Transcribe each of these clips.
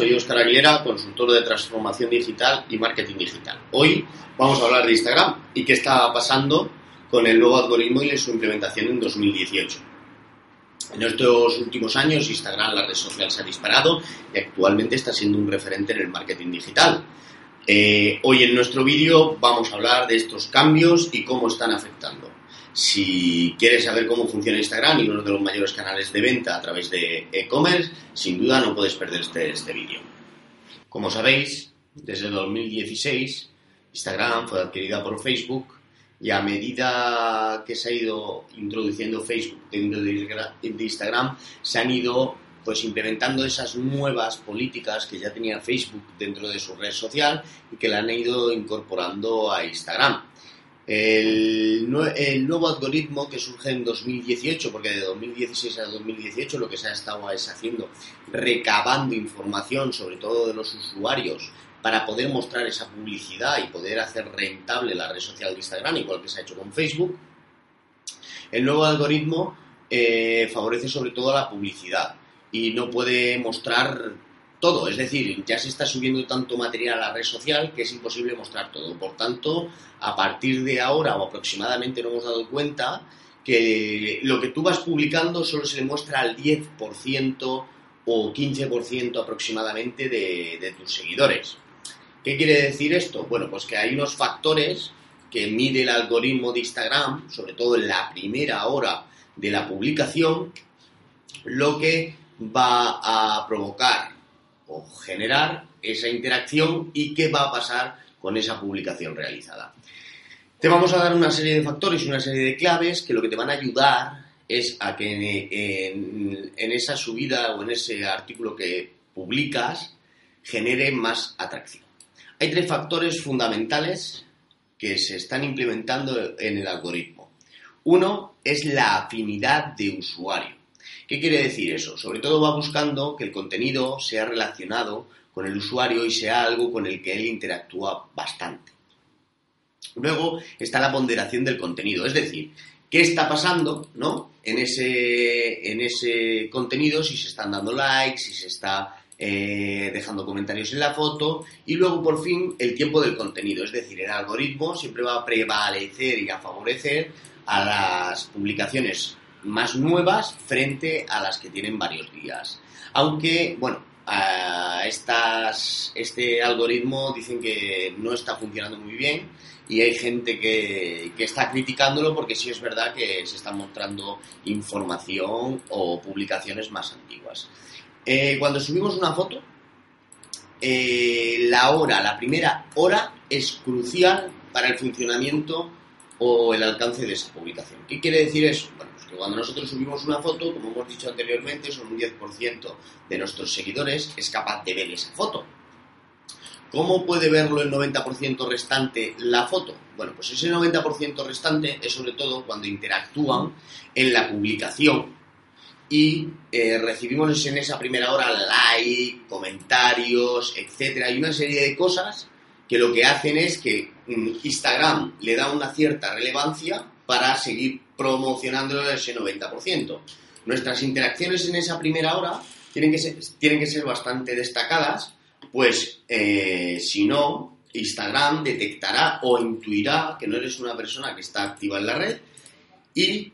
Soy Oscar Aguilera, consultor de transformación digital y marketing digital. Hoy vamos a hablar de Instagram y qué está pasando con el nuevo algoritmo y su implementación en 2018. En estos últimos años Instagram, la red social, se ha disparado y actualmente está siendo un referente en el marketing digital. Eh, hoy en nuestro vídeo vamos a hablar de estos cambios y cómo están afectando. Si quieres saber cómo funciona Instagram y uno de los mayores canales de venta a través de e-commerce, sin duda no puedes perder este, este vídeo. Como sabéis, desde 2016 Instagram fue adquirida por Facebook y a medida que se ha ido introduciendo Facebook dentro de Instagram, se han ido pues implementando esas nuevas políticas que ya tenía Facebook dentro de su red social y que la han ido incorporando a Instagram. El, nuevo algoritmo que surge en 2018, porque de 2016 a 2018 lo que se ha estado es haciendo, recabando información sobre todo de los usuarios para poder mostrar esa publicidad y poder hacer rentable la red social de Instagram, igual que se ha hecho con Facebook, el nuevo algoritmo eh, favorece sobre todo la publicidad y no puede mostrar todo. Es decir, ya se está subiendo tanto material a la red social que es imposible mostrar todo. Por tanto, a partir de ahora o aproximadamente nos hemos dado cuenta que lo que tú vas publicando solo se le muestra al 10% o 15% aproximadamente de, de tus seguidores. ¿Qué quiere decir esto? Bueno, pues que hay unos factores que mide el algoritmo de Instagram, sobre todo en la primera hora de la publicación, lo que va a provocar o generar esa interacción y qué va a pasar con esa publicación realizada. Te vamos a dar una serie de factores una serie de claves que lo que te van a ayudar es a que en, en esa subida o en ese artículo que publicas genere más atracción. Hay tres factores fundamentales que se están implementando en el algoritmo. Uno es la afinidad de usuario. ¿Qué quiere decir eso? Sobre todo va buscando que el contenido sea relacionado con el usuario y sea algo con el que él interactúa bastante. Luego está la ponderación del contenido, es decir, qué está pasando ¿no? en, ese, en ese contenido, si se están dando likes, si se está eh, dejando comentarios en la foto y luego por fin el tiempo del contenido, es decir, el algoritmo siempre va a prevalecer y a favorecer a las publicaciones más nuevas frente a las que tienen varios días. Aunque, bueno, este algoritmo dicen que no está funcionando muy bien y hay gente que, que, está criticándolo porque sí es verdad que se están mostrando información o publicaciones más antiguas. Eh, cuando subimos una foto, eh, la hora, la primera hora, es crucial para el funcionamiento o el alcance de esa publicación. ¿Qué quiere decir eso? Bueno, pues que cuando nosotros subimos una foto, como hemos dicho anteriormente, son un 10% de nuestros seguidores es capaz de ver esa foto. ¿Cómo puede verlo el 90% restante la foto? Bueno, pues ese 90% restante es sobre todo cuando interactúan en la publicación y eh, recibimos en esa primera hora like, comentarios, etcétera, Hay una serie de cosas que lo que hacen es que mm, Instagram le da una cierta relevancia para seguir promocionándolo ese 90%. Nuestras interacciones en esa primera hora tienen que ser, bastante destacadas, pues eh, si no, Instagram detectará o intuirá que no eres una persona que está activa en la red y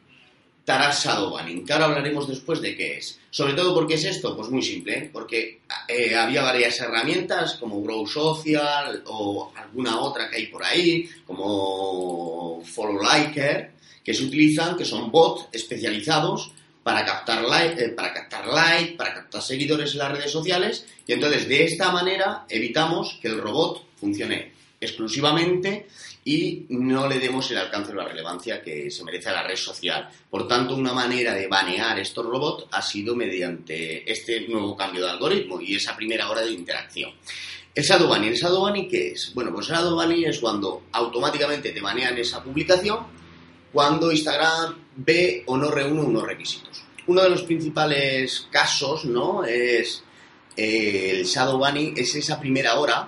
Taras Shadowbanning, que ahora hablaremos después de qué es. Sobre todo, ¿por qué es esto? Pues muy simple, ¿eh? porque eh, había varias herramientas como Grow Social o alguna otra que hay por ahí, como Follow Liker, que se utilizan, que son bots especializados para captar like, eh, para captar like, para captar seguidores en las redes sociales, y entonces de esta manera evitamos que el robot funcione exclusivamente y no le demos el alcance o la relevancia que se merece a la red social. Por tanto, una manera de banear estos robots ha sido mediante este nuevo cambio de algoritmo y esa primera hora de interacción. El shadow banning, ¿el shadow banning qué es? Bueno, pues el shadow banning es cuando automáticamente te banean esa publicación cuando Instagram ve o no reúne unos requisitos. Uno de los principales casos, ¿no? Es eh, el shadow banning, es esa primera hora.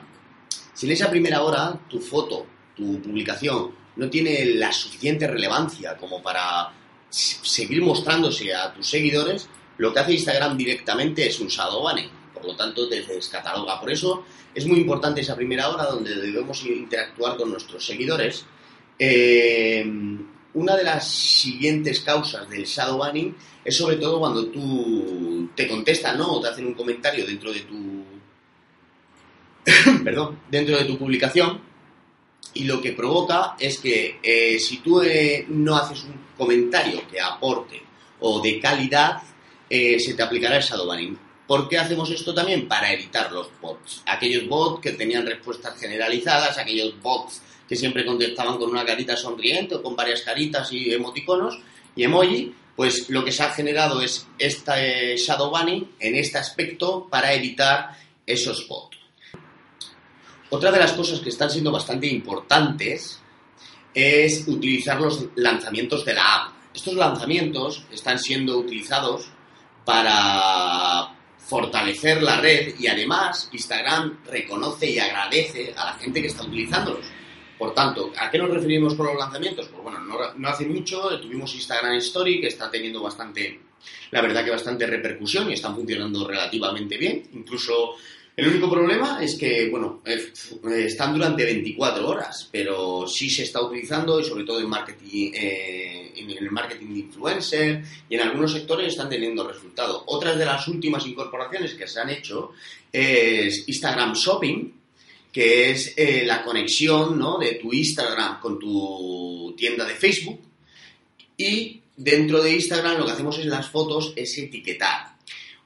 Si en esa primera hora tu foto tu publicación no tiene la suficiente relevancia como para seguir mostrándose a tus seguidores, lo que hace Instagram directamente es un shadow banning. Por lo tanto, te descataloga. Por eso es muy importante esa primera hora donde debemos interactuar con nuestros seguidores. Eh, una de las siguientes causas del shadow banning es sobre todo cuando tú te contestan, ¿no? O te hacen un comentario dentro de tu perdón, dentro de tu publicación y lo que provoca es que eh, si tú eh, no haces un comentario que aporte o de calidad, eh, se te aplicará el shadowbanning. ¿Por qué hacemos esto también? Para evitar los bots. Aquellos bots que tenían respuestas generalizadas, aquellos bots que siempre contestaban con una carita sonriente o con varias caritas y emoticonos y emoji, pues lo que se ha generado es este shadowbanning en este aspecto para evitar esos bots. Otra de las cosas que están siendo bastante importantes es utilizar los lanzamientos de la app. Estos lanzamientos están siendo utilizados para fortalecer la red y además Instagram reconoce y agradece a la gente que está utilizándolos. Por tanto, ¿a qué nos referimos con los lanzamientos? Pues bueno, no, no, hace mucho tuvimos Instagram Story que está teniendo bastante, la verdad que bastante repercusión y están funcionando relativamente bien. Incluso el único problema es que, bueno, eh, están durante 24 horas, pero sí se está utilizando y sobre todo en marketing, eh, en el marketing de influencer y en algunos sectores están teniendo resultado. Otras de las últimas incorporaciones que se han hecho es Instagram Shopping, que es eh, la conexión ¿no? de tu Instagram con tu tienda de Facebook y dentro de Instagram lo que hacemos en las fotos es etiquetar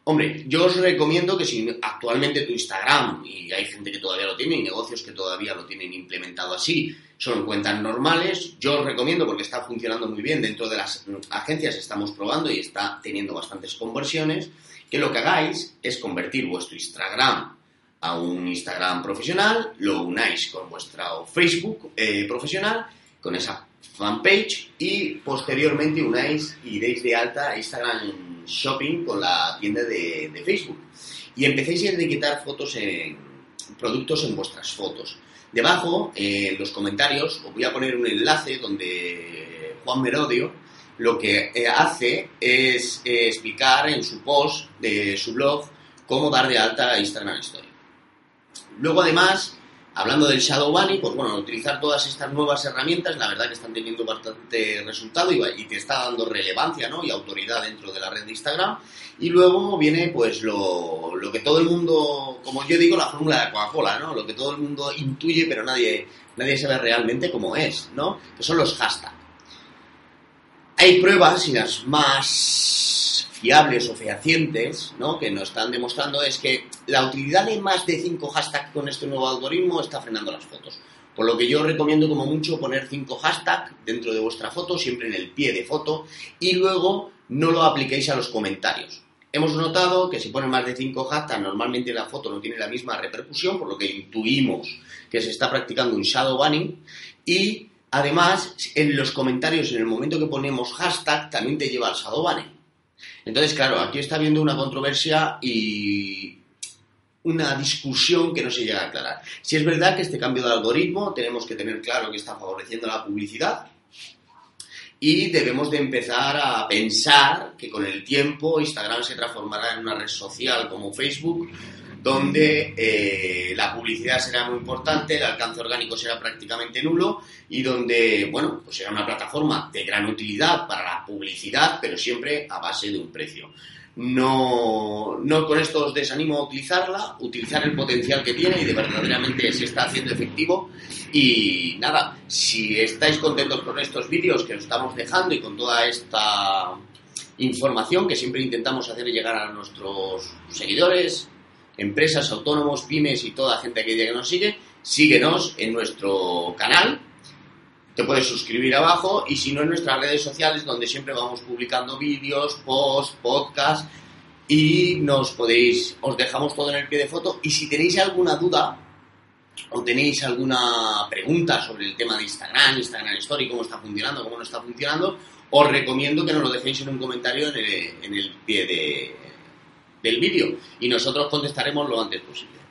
Hombre, yo os recomiendo que si actualmente tu Instagram, y hay gente que todavía lo tiene, y negocios que todavía lo tienen implementado así, son cuentas normales, yo os recomiendo porque está funcionando muy bien dentro de las agencias, estamos probando y está teniendo bastantes conversiones, que lo que hagáis es convertir vuestro Instagram a un Instagram profesional, lo unáis con vuestro Facebook eh, profesional, con esa fanpage y posteriormente unáis y deis de alta Instagram Shopping con la tienda de, Facebook. Y empecéis a etiquetar fotos en productos en vuestras fotos. Debajo, en los comentarios, os voy a poner un enlace donde Juan Merodio lo que eh, hace es eh, explicar en su post de su blog cómo dar de alta Instagram Story. Luego, además, Hablando del Shadow Bunny, pues bueno, utilizar todas estas nuevas herramientas, la verdad que están teniendo bastante resultado y, te está dando relevancia ¿no? y autoridad dentro de la red de Instagram. Y luego viene pues lo, lo que todo el mundo, como yo digo, la fórmula de Coca-Cola, ¿no? Lo que todo el mundo intuye, pero nadie, nadie sabe realmente cómo es, ¿no? Que son los hashtags. Hay pruebas y las más fiables o fehacientes, ¿no? Que nos están demostrando es que la utilidad de más de 5 hashtags con este nuevo algoritmo está frenando las fotos. Por lo que yo recomiendo como mucho poner 5 hashtags dentro de vuestra foto, siempre en el pie de foto, y luego no lo apliquéis a los comentarios. Hemos notado que si ponen más de 5 hashtags, normalmente la foto no tiene la misma repercusión, por lo que intuimos que se está practicando un shadow banning. Y además, en los comentarios, en el momento que ponemos hashtag, también te lleva al banning. Entonces, claro, aquí está habiendo una controversia y una discusión que no se llega a aclarar. Si es verdad que este cambio de algoritmo tenemos que tener claro que está favoreciendo la publicidad y debemos de empezar a pensar que con el tiempo Instagram se transformará en una red social como Facebook donde eh, la publicidad será muy importante, el alcance orgánico será prácticamente nulo y donde, bueno, pues será una plataforma de gran utilidad para la publicidad, pero siempre a base de un precio. No, no con esto os desanimo a utilizarla, utilizar el potencial que tiene y de verdaderamente se está haciendo efectivo. Y nada, si estáis contentos con estos vídeos que os estamos dejando y con toda esta información que siempre intentamos hacer llegar a nuestros seguidores, empresas, autónomos, pymes y toda gente que nos sigue, síguenos en nuestro canal, te puedes suscribir abajo y si no en nuestras redes sociales donde siempre vamos publicando vídeos, posts, podcasts y nos podéis, os dejamos todo en el pie de foto. Y si tenéis alguna duda o tenéis alguna pregunta sobre el tema de Instagram, Instagram Story, cómo está funcionando, cómo no está funcionando, os recomiendo que nos lo dejéis en un comentario en el, en el pie de, del vídeo y nosotros contestaremos lo antes posible.